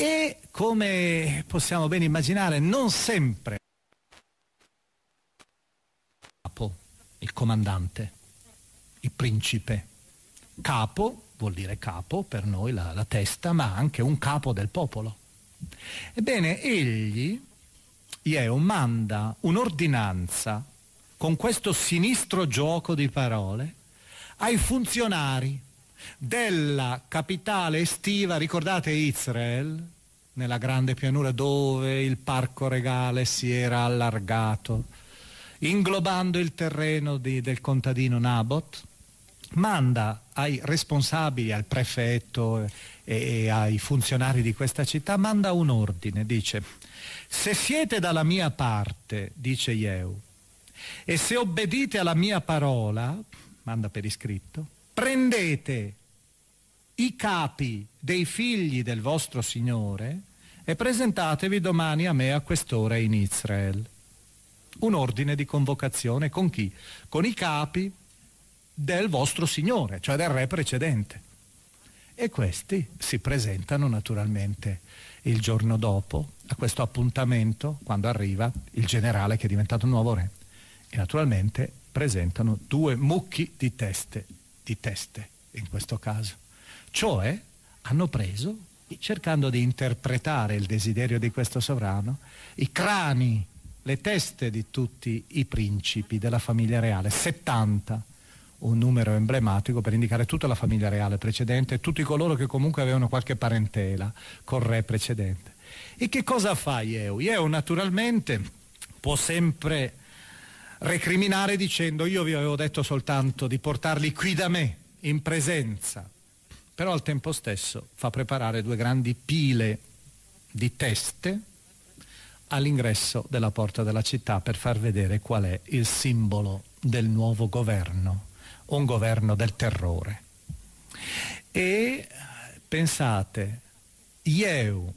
e come possiamo ben immaginare non sempre capo, il comandante, il principe. Capo vuol dire capo per noi la, la testa, ma anche un capo del popolo. Ebbene, egli, Ieo, manda un'ordinanza con questo sinistro gioco di parole ai funzionari della capitale estiva, ricordate Israel, nella grande pianura dove il parco regale si era allargato, inglobando il terreno di, del contadino Nabot, manda ai responsabili, al prefetto e, e ai funzionari di questa città, manda un ordine, dice, se siete dalla mia parte, dice Jeu, e se obbedite alla mia parola, manda per iscritto, prendete i capi dei figli del vostro Signore e presentatevi domani a me a quest'ora in Israel. Un ordine di convocazione con chi? Con i capi del vostro Signore, cioè del re precedente. E questi si presentano naturalmente il giorno dopo a questo appuntamento, quando arriva il generale che è diventato nuovo re. E naturalmente presentano due mucchi di teste, di teste in questo caso. Cioè hanno preso, cercando di interpretare il desiderio di questo sovrano, i crani, le teste di tutti i principi della famiglia reale, 70, un numero emblematico per indicare tutta la famiglia reale precedente tutti coloro che comunque avevano qualche parentela col re precedente. E che cosa fa Ieu? Ieu naturalmente può sempre recriminare dicendo io vi avevo detto soltanto di portarli qui da me, in presenza, però al tempo stesso fa preparare due grandi pile di teste all'ingresso della porta della città per far vedere qual è il simbolo del nuovo governo, un governo del terrore. E pensate, Jeu,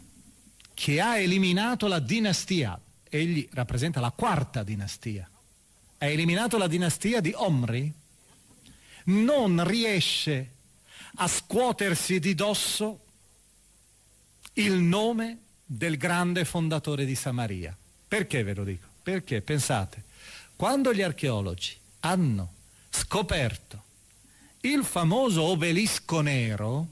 che ha eliminato la dinastia, egli rappresenta la quarta dinastia. Ha eliminato la dinastia di Omri, non riesce a scuotersi di dosso il nome del grande fondatore di Samaria. Perché ve lo dico? Perché pensate, quando gli archeologi hanno scoperto il famoso obelisco nero,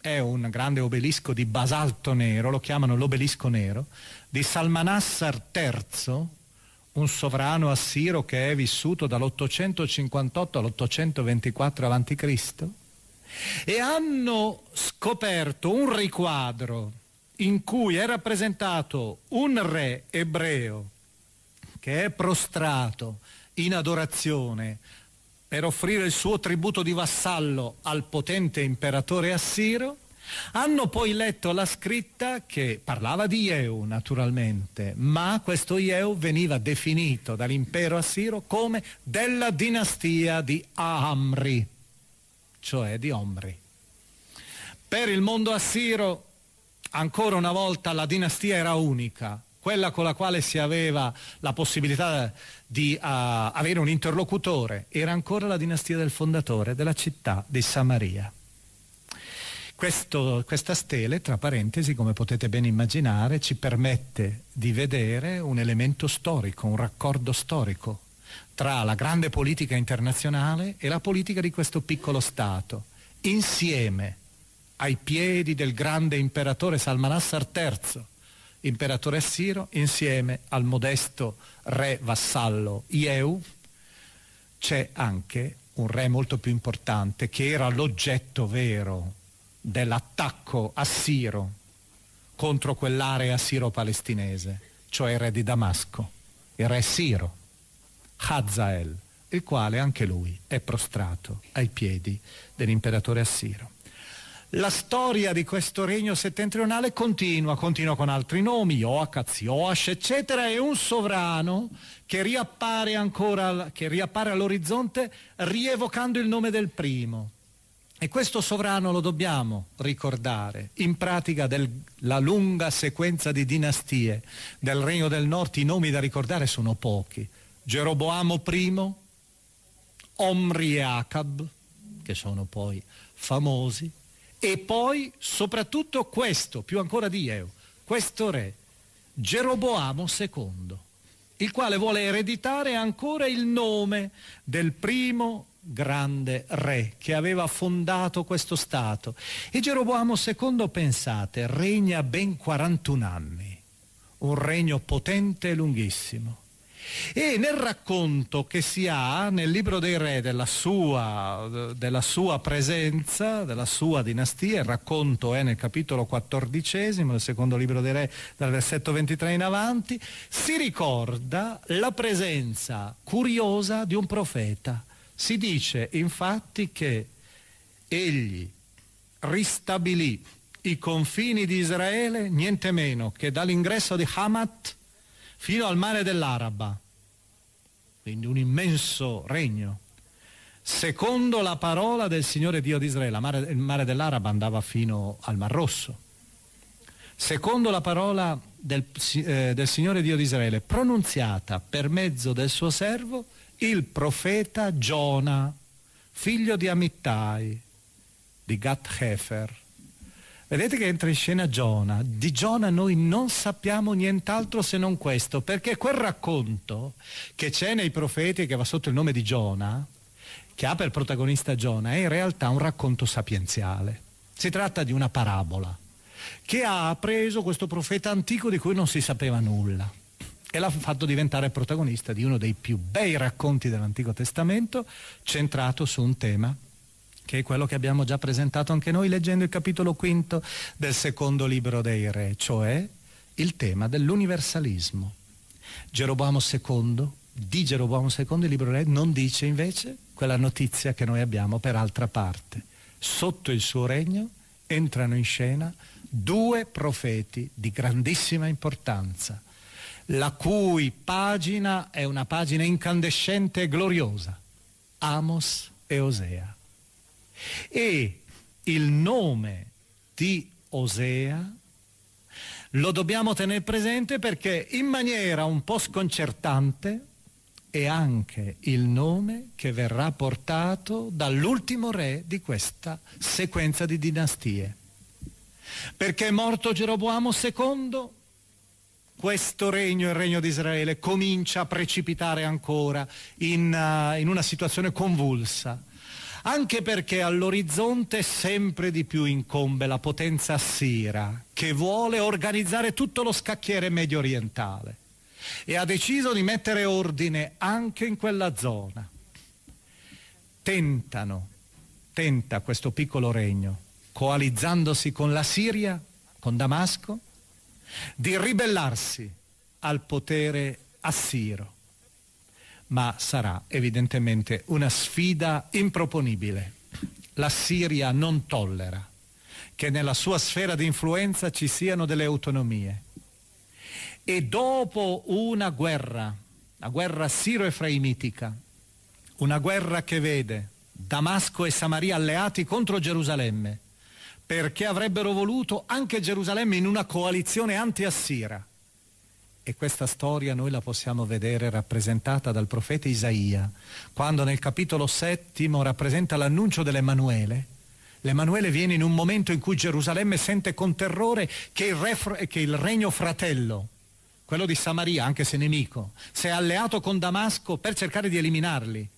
è un grande obelisco di basalto nero, lo chiamano l'obelisco nero, di Salmanassar III, un sovrano assiro che è vissuto dall'858 all'824 a.C., e hanno scoperto un riquadro in cui è rappresentato un re ebreo che è prostrato in adorazione per offrire il suo tributo di vassallo al potente imperatore assiro, hanno poi letto la scritta che parlava di Ieu naturalmente, ma questo Ieu veniva definito dall'impero assiro come della dinastia di Amri, cioè di Omri. Per il mondo assiro ancora una volta la dinastia era unica, quella con la quale si aveva la possibilità di uh, avere un interlocutore, era ancora la dinastia del fondatore della città di Samaria. Questo, questa stele, tra parentesi, come potete ben immaginare, ci permette di vedere un elemento storico, un raccordo storico tra la grande politica internazionale e la politica di questo piccolo Stato, insieme ai piedi del grande imperatore Salmanassar III, imperatore assiro, insieme al modesto re vassallo Ieu, c'è anche un re molto più importante che era l'oggetto vero dell'attacco assiro contro quell'area assiro-palestinese, cioè il re di Damasco, il re Siro, Hazael, il quale anche lui è prostrato ai piedi dell'imperatore assiro. La storia di questo regno settentrionale continua, continua con altri nomi, Joachaz, Joash, eccetera, e un sovrano che riappare ancora, che riappare all'orizzonte rievocando il nome del primo. E questo sovrano lo dobbiamo ricordare. In pratica della lunga sequenza di dinastie del Regno del Nord i nomi da ricordare sono pochi. Geroboamo I, Omri e Acab, che sono poi famosi, e poi soprattutto questo, più ancora di Eo, questo re, Geroboamo II, il quale vuole ereditare ancora il nome del primo grande re che aveva fondato questo Stato. E Geroboamo II, pensate, regna ben 41 anni, un regno potente e lunghissimo. E nel racconto che si ha nel libro dei re della sua, della sua presenza, della sua dinastia, il racconto è nel capitolo quattordicesimo del secondo libro dei re, dal versetto 23 in avanti, si ricorda la presenza curiosa di un profeta. Si dice infatti che egli ristabilì i confini di Israele niente meno che dall'ingresso di Hamat fino al mare dell'Araba, quindi un immenso regno. Secondo la parola del Signore Dio di Israele, il mare dell'Araba andava fino al Mar Rosso. Secondo la parola del, eh, del Signore Dio di Israele, pronunziata per mezzo del suo servo, il profeta Giona, figlio di Amittai, di Gat Hefer, Vedete che entra in scena Giona. Di Giona noi non sappiamo nient'altro se non questo, perché quel racconto che c'è nei profeti e che va sotto il nome di Giona, che ha per protagonista Giona, è in realtà un racconto sapienziale. Si tratta di una parabola che ha preso questo profeta antico di cui non si sapeva nulla e l'ha fatto diventare protagonista di uno dei più bei racconti dell'Antico Testamento, centrato su un tema che è quello che abbiamo già presentato anche noi leggendo il capitolo quinto del secondo libro dei re, cioè il tema dell'universalismo. Geroboamo II, di Geroboamo II il libro re non dice invece quella notizia che noi abbiamo per altra parte. Sotto il suo regno entrano in scena due profeti di grandissima importanza, la cui pagina è una pagina incandescente e gloriosa, Amos e Osea. E il nome di Osea Lo dobbiamo tenere presente perché in maniera un po' sconcertante è anche il nome che verrà portato dall'ultimo re di questa sequenza di dinastie. Perché è morto Geroboamo II, questo regno, il regno di Israele, comincia a precipitare ancora in, uh, in una situazione convulsa anche perché all'orizzonte sempre di più incombe la potenza assira che vuole organizzare tutto lo scacchiere medio orientale e ha deciso di mettere ordine anche in quella zona. Tentano, tenta questo piccolo regno, coalizzandosi con la Siria, con Damasco, di ribellarsi al potere assiro ma sarà evidentemente una sfida improponibile. La Siria non tollera che nella sua sfera di influenza ci siano delle autonomie. E dopo una guerra, la guerra siro-efraimitica, una guerra che vede Damasco e Samaria alleati contro Gerusalemme, perché avrebbero voluto anche Gerusalemme in una coalizione anti-assira, e questa storia noi la possiamo vedere rappresentata dal profeta Isaia, quando nel capitolo settimo rappresenta l'annuncio dell'Emanuele. L'Emanuele viene in un momento in cui Gerusalemme sente con terrore che il, re, che il regno fratello, quello di Samaria, anche se nemico, si è alleato con Damasco per cercare di eliminarli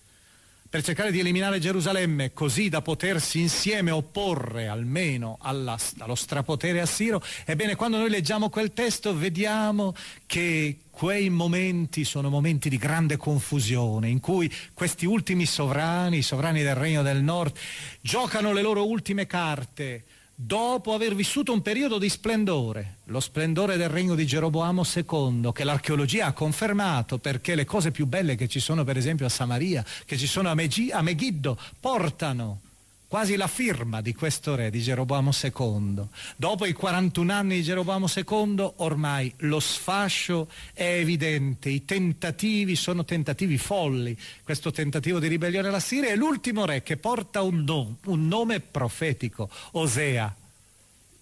per cercare di eliminare Gerusalemme così da potersi insieme opporre almeno alla, allo strapotere assiro, ebbene quando noi leggiamo quel testo vediamo che quei momenti sono momenti di grande confusione in cui questi ultimi sovrani, i sovrani del Regno del Nord, giocano le loro ultime carte dopo aver vissuto un periodo di splendore, lo splendore del regno di Geroboamo II, che l'archeologia ha confermato perché le cose più belle che ci sono per esempio a Samaria, che ci sono a, Megi, a Megiddo, portano quasi la firma di questo re, di Geroboamo II. Dopo i 41 anni di Geroboamo II, ormai lo sfascio è evidente, i tentativi sono tentativi folli, questo tentativo di ribellione alla Siria è l'ultimo re che porta un, nome, un nome profetico, Osea,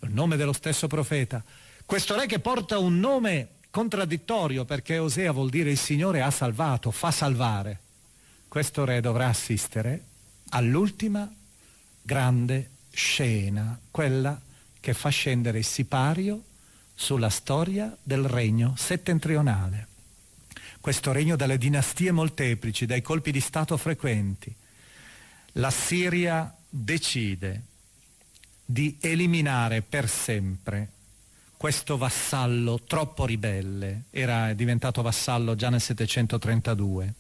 il nome dello stesso profeta. Questo re che porta un nome contraddittorio perché Osea vuol dire il Signore ha salvato, fa salvare. Questo re dovrà assistere all'ultima grande scena, quella che fa scendere il sipario sulla storia del regno settentrionale. Questo regno dalle dinastie molteplici, dai colpi di Stato frequenti. La Siria decide di eliminare per sempre questo vassallo troppo ribelle, era diventato vassallo già nel 732.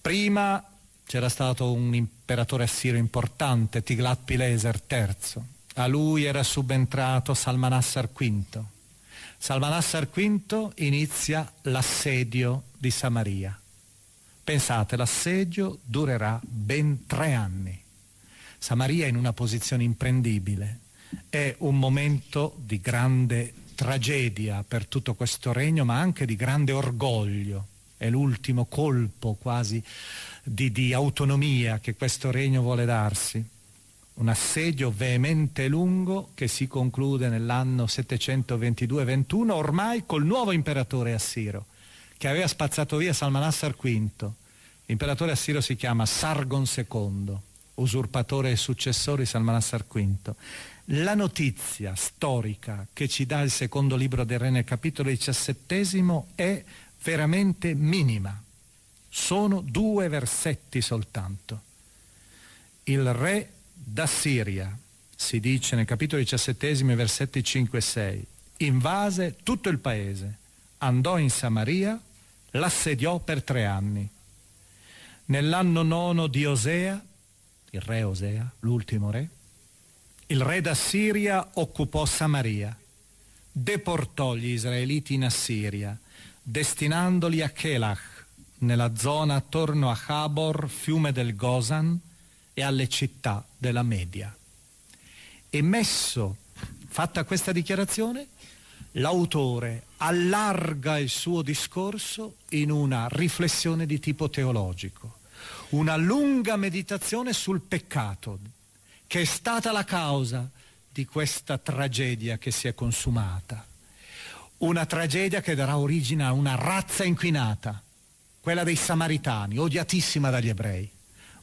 Prima c'era stato un imperatore assiro importante, Tiglat-Pileser III. A lui era subentrato Salmanassar V. Salmanassar V inizia l'assedio di Samaria. Pensate, l'assedio durerà ben tre anni. Samaria è in una posizione imprendibile. È un momento di grande tragedia per tutto questo regno, ma anche di grande orgoglio. È l'ultimo colpo quasi di, di autonomia che questo regno vuole darsi. Un assedio veemente lungo che si conclude nell'anno 722-21, ormai col nuovo imperatore assiro, che aveva spazzato via Salmanassar V. L'imperatore assiro si chiama Sargon II, usurpatore e successore di Salmanassar V. La notizia storica che ci dà il secondo libro del Re nel capitolo diciassettesimo è veramente minima sono due versetti soltanto. Il re d'Assiria, si dice nel capitolo diciassettesimo, versetti 5 e 6, invase tutto il paese, andò in Samaria, l'assediò per tre anni. Nell'anno nono di Osea, il re Osea, l'ultimo re, il re d'Assiria occupò Samaria, deportò gli israeliti in Assiria, destinandoli a Kelach, nella zona attorno a Habor, fiume del Gosan e alle città della Media. E messo, fatta questa dichiarazione, l'autore allarga il suo discorso in una riflessione di tipo teologico, una lunga meditazione sul peccato, che è stata la causa di questa tragedia che si è consumata. Una tragedia che darà origine a una razza inquinata, quella dei Samaritani, odiatissima dagli ebrei.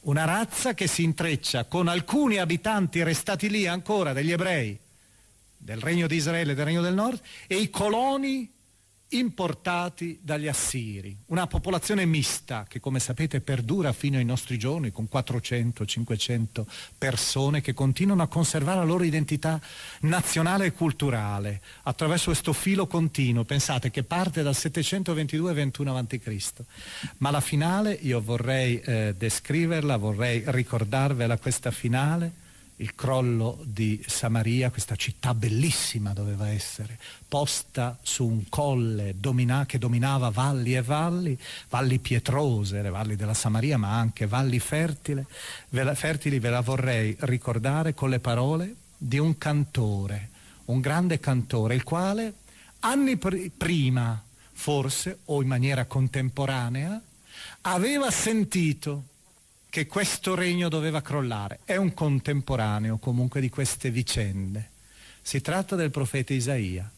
Una razza che si intreccia con alcuni abitanti restati lì ancora degli ebrei del regno di Israele e del regno del nord e i coloni importati dagli assiri, una popolazione mista che come sapete perdura fino ai nostri giorni con 400-500 persone che continuano a conservare la loro identità nazionale e culturale attraverso questo filo continuo, pensate che parte dal 722-21 a.C. Ma la finale io vorrei eh, descriverla, vorrei ricordarvela questa finale il crollo di Samaria, questa città bellissima doveva essere, posta su un colle domina, che dominava valli e valli, valli pietrose, le valli della Samaria, ma anche valli fertili, ve la, fertili, ve la vorrei ricordare con le parole di un cantore, un grande cantore, il quale anni pr- prima, forse, o in maniera contemporanea, aveva sentito che questo regno doveva crollare. È un contemporaneo comunque di queste vicende. Si tratta del profeta Isaia,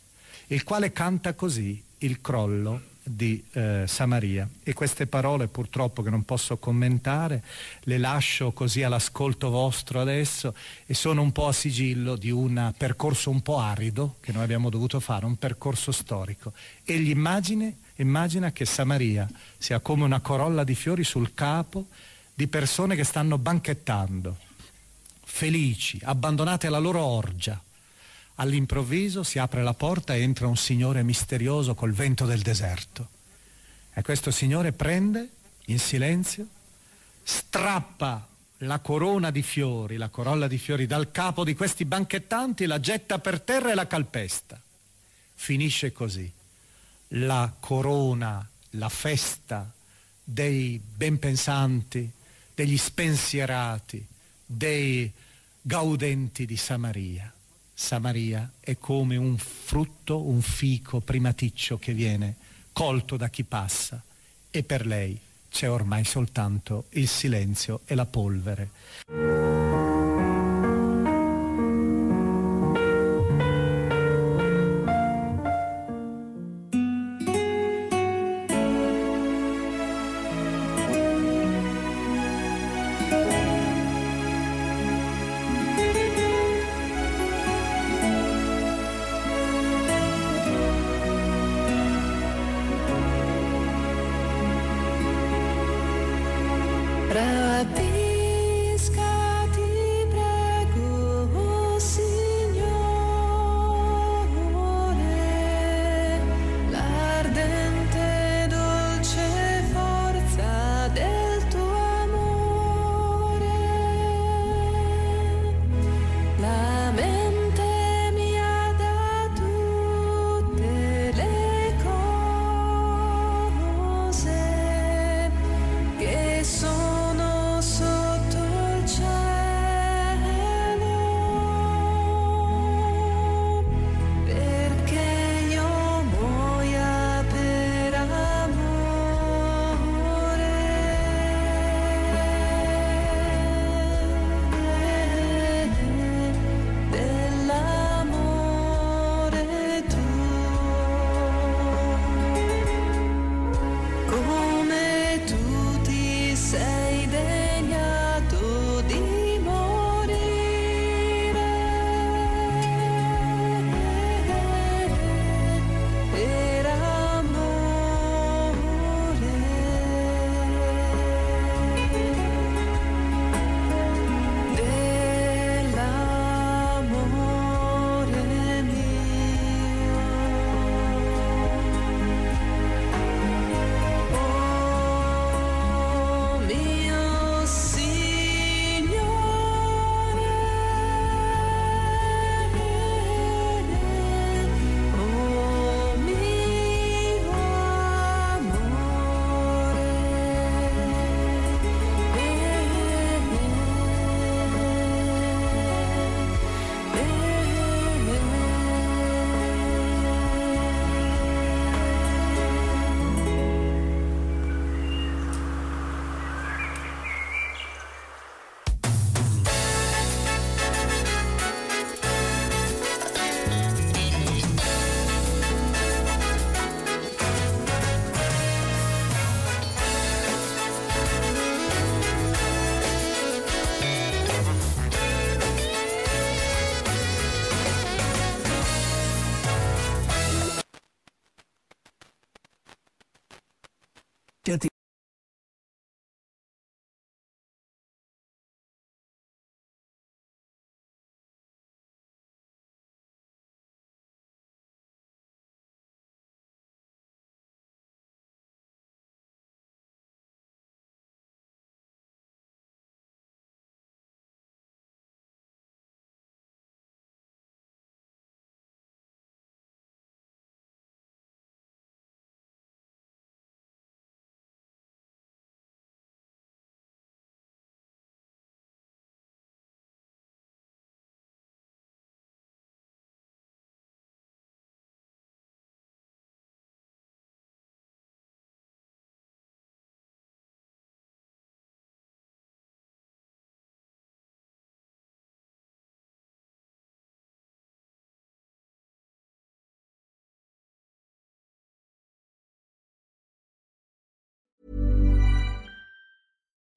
il quale canta così il crollo di eh, Samaria e queste parole purtroppo che non posso commentare le lascio così all'ascolto vostro adesso e sono un po' a sigillo di un percorso un po' arido che noi abbiamo dovuto fare, un percorso storico. Egli immagina, immagina che Samaria sia come una corolla di fiori sul capo di persone che stanno banchettando, felici, abbandonate alla loro orgia. All'improvviso si apre la porta e entra un signore misterioso col vento del deserto. E questo signore prende, in silenzio, strappa la corona di fiori, la corolla di fiori dal capo di questi banchettanti, la getta per terra e la calpesta. Finisce così. La corona, la festa dei benpensanti, degli spensierati, dei gaudenti di Samaria. Samaria è come un frutto, un fico primaticcio che viene colto da chi passa e per lei c'è ormai soltanto il silenzio e la polvere.